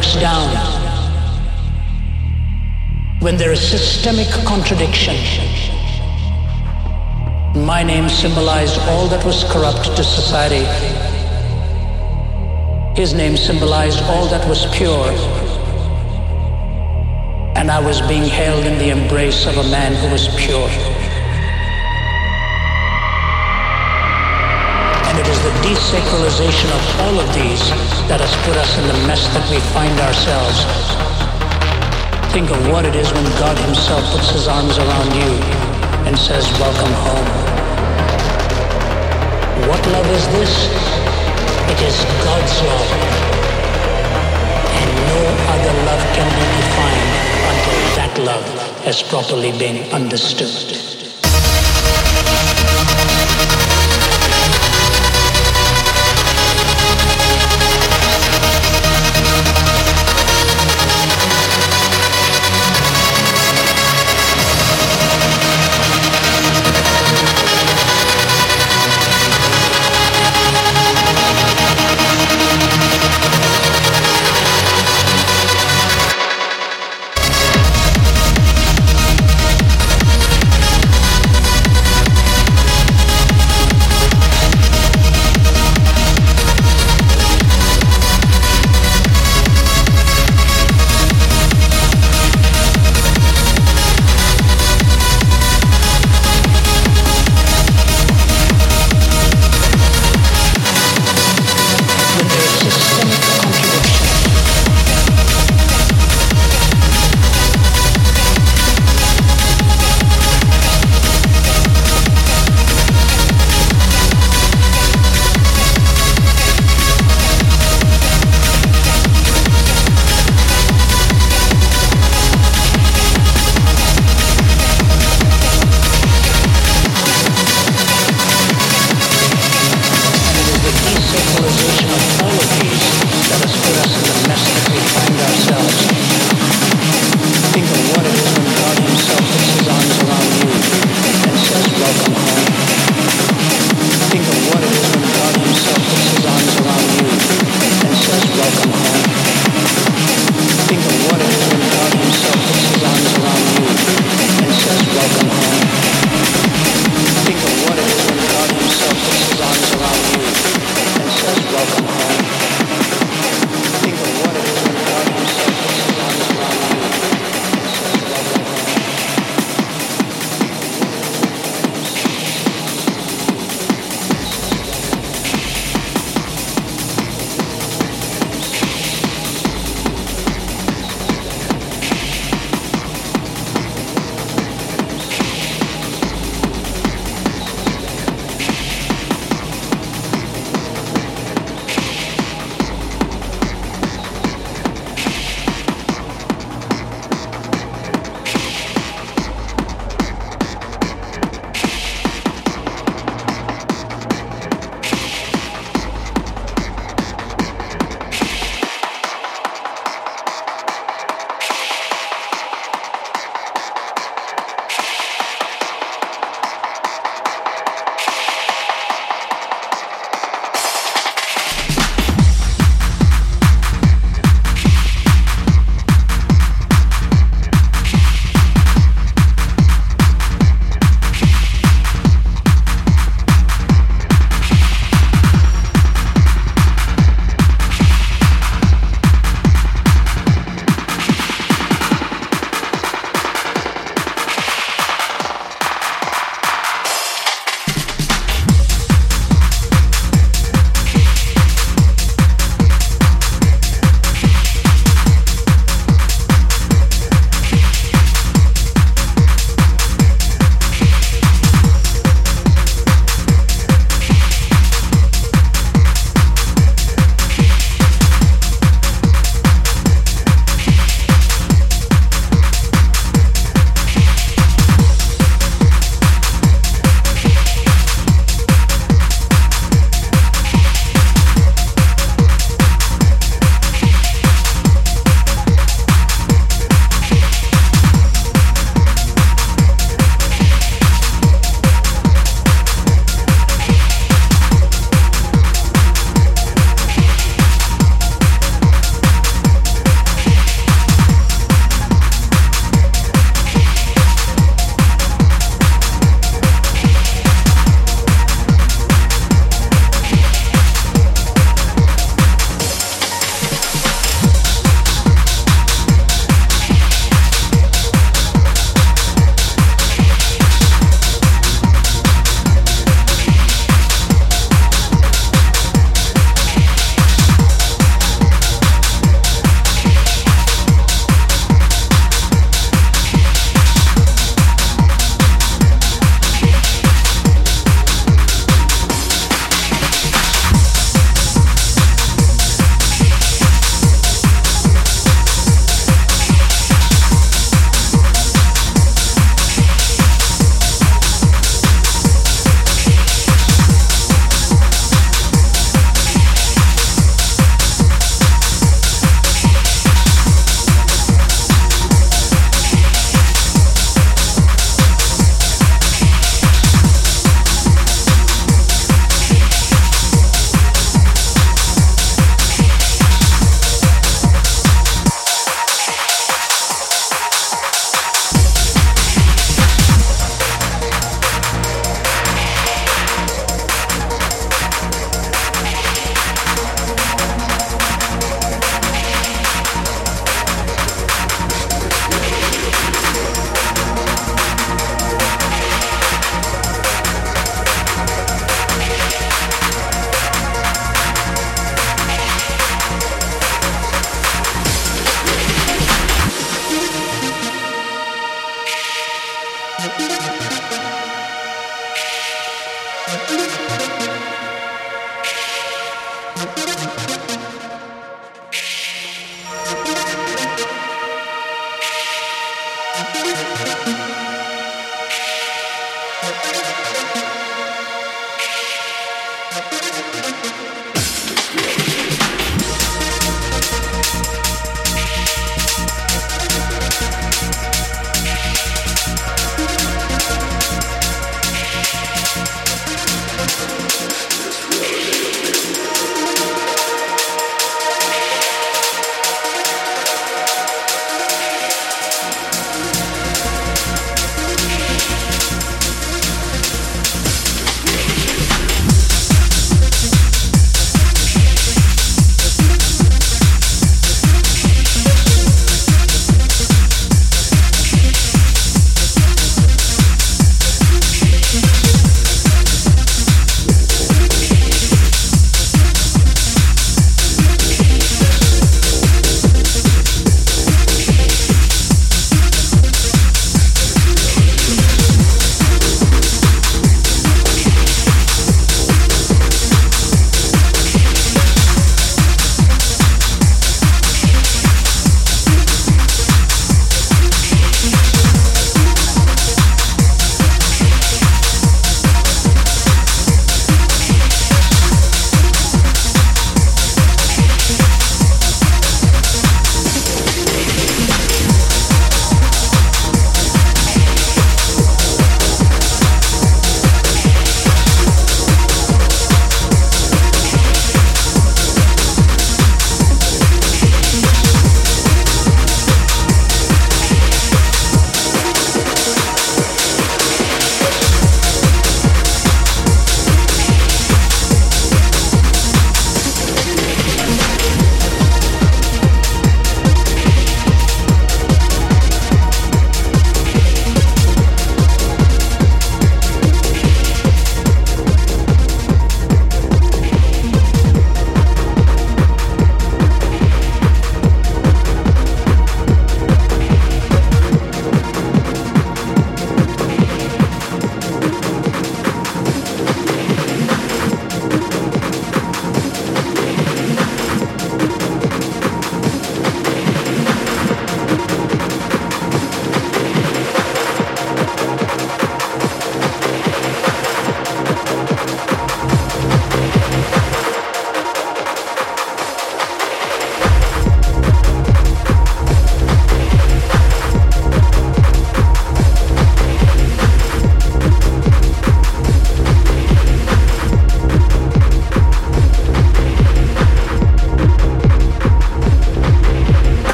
Breaks down? When there is systemic contradiction? My name symbolized all that was corrupt to society. His name symbolized all that was pure. And I was being held in the embrace of a man who was pure. Desacralization of all of these that has put us in the mess that we find ourselves. Think of what it is when God Himself puts His arms around you and says, Welcome home. What love is this? It is God's love. And no other love can be defined until that love has properly been understood.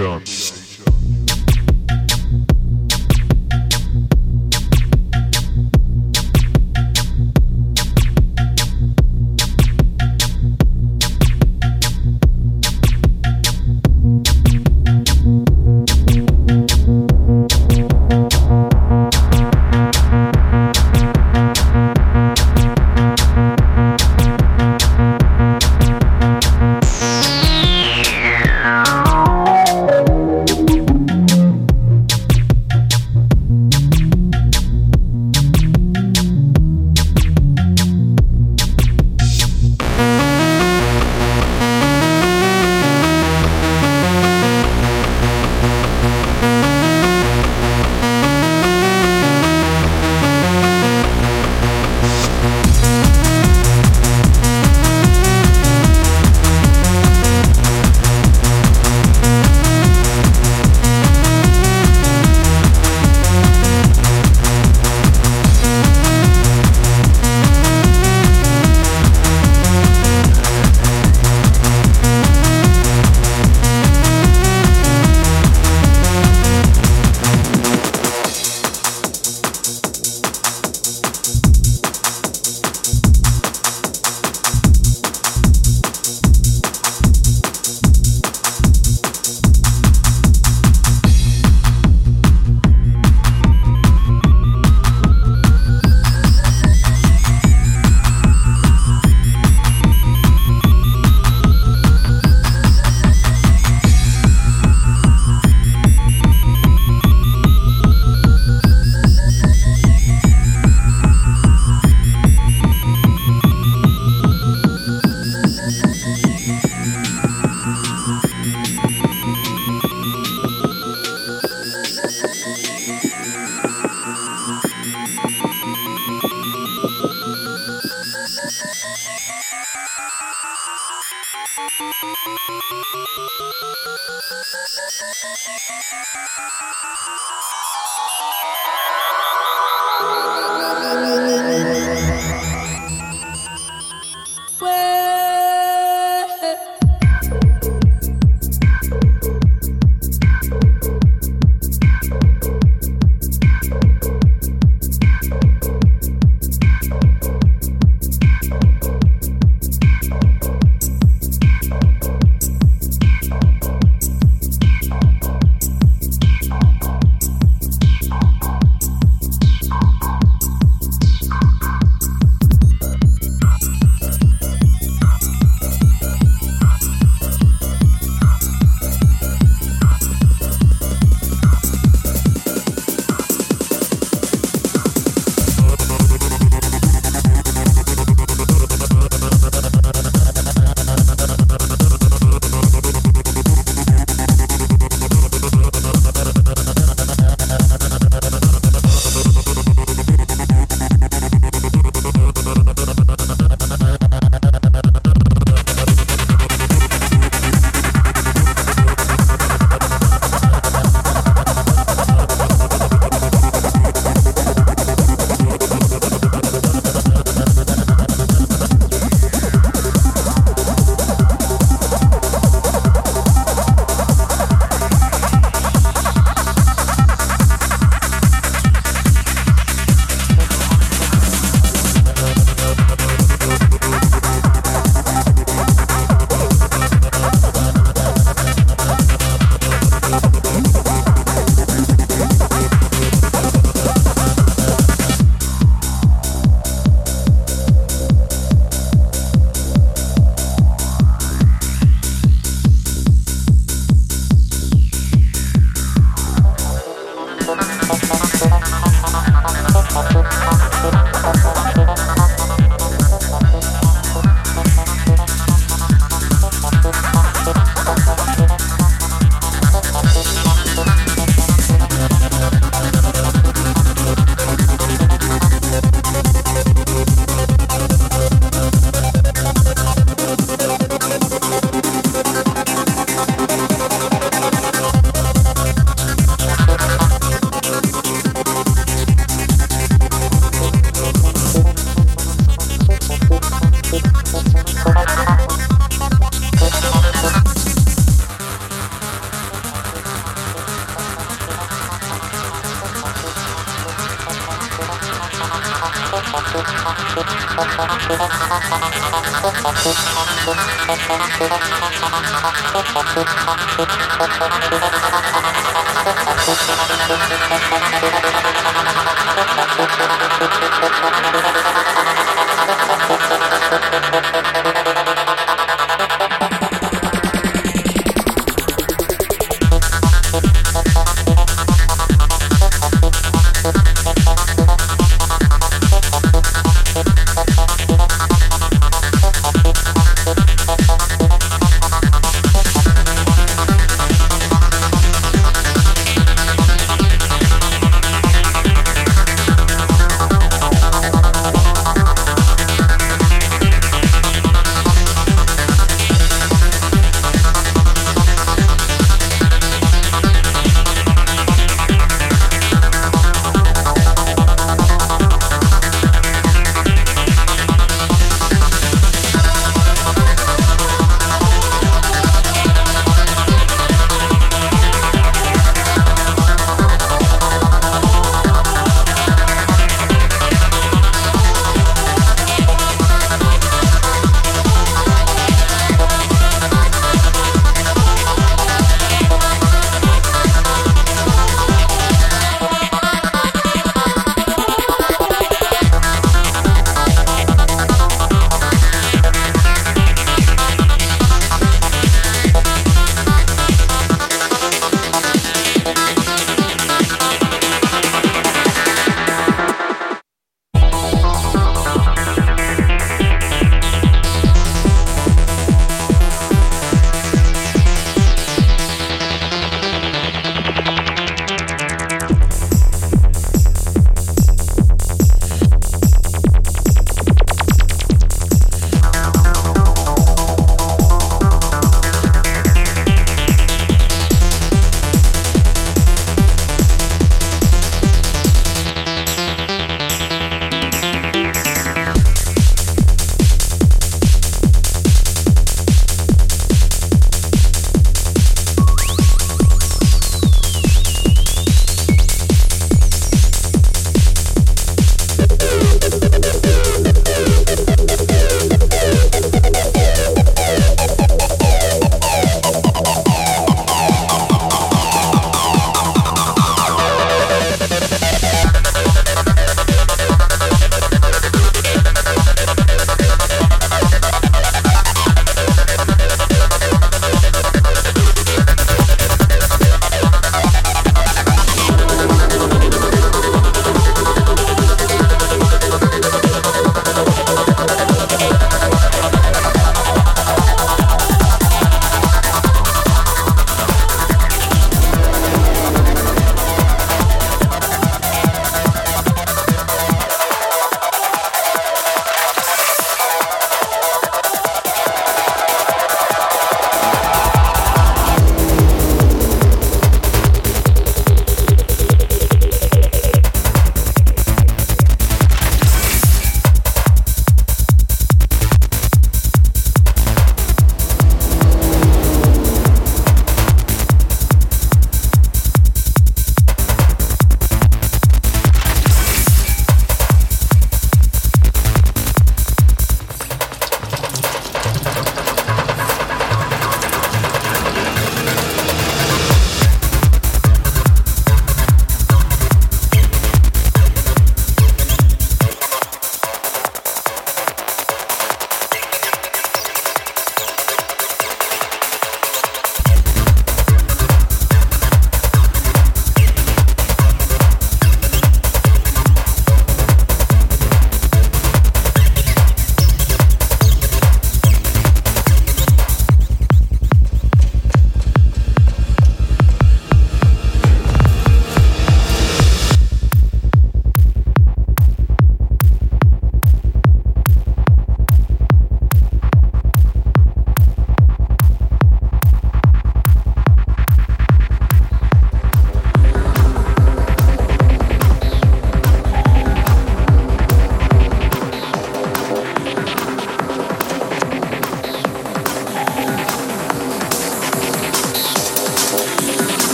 shot. Thank you.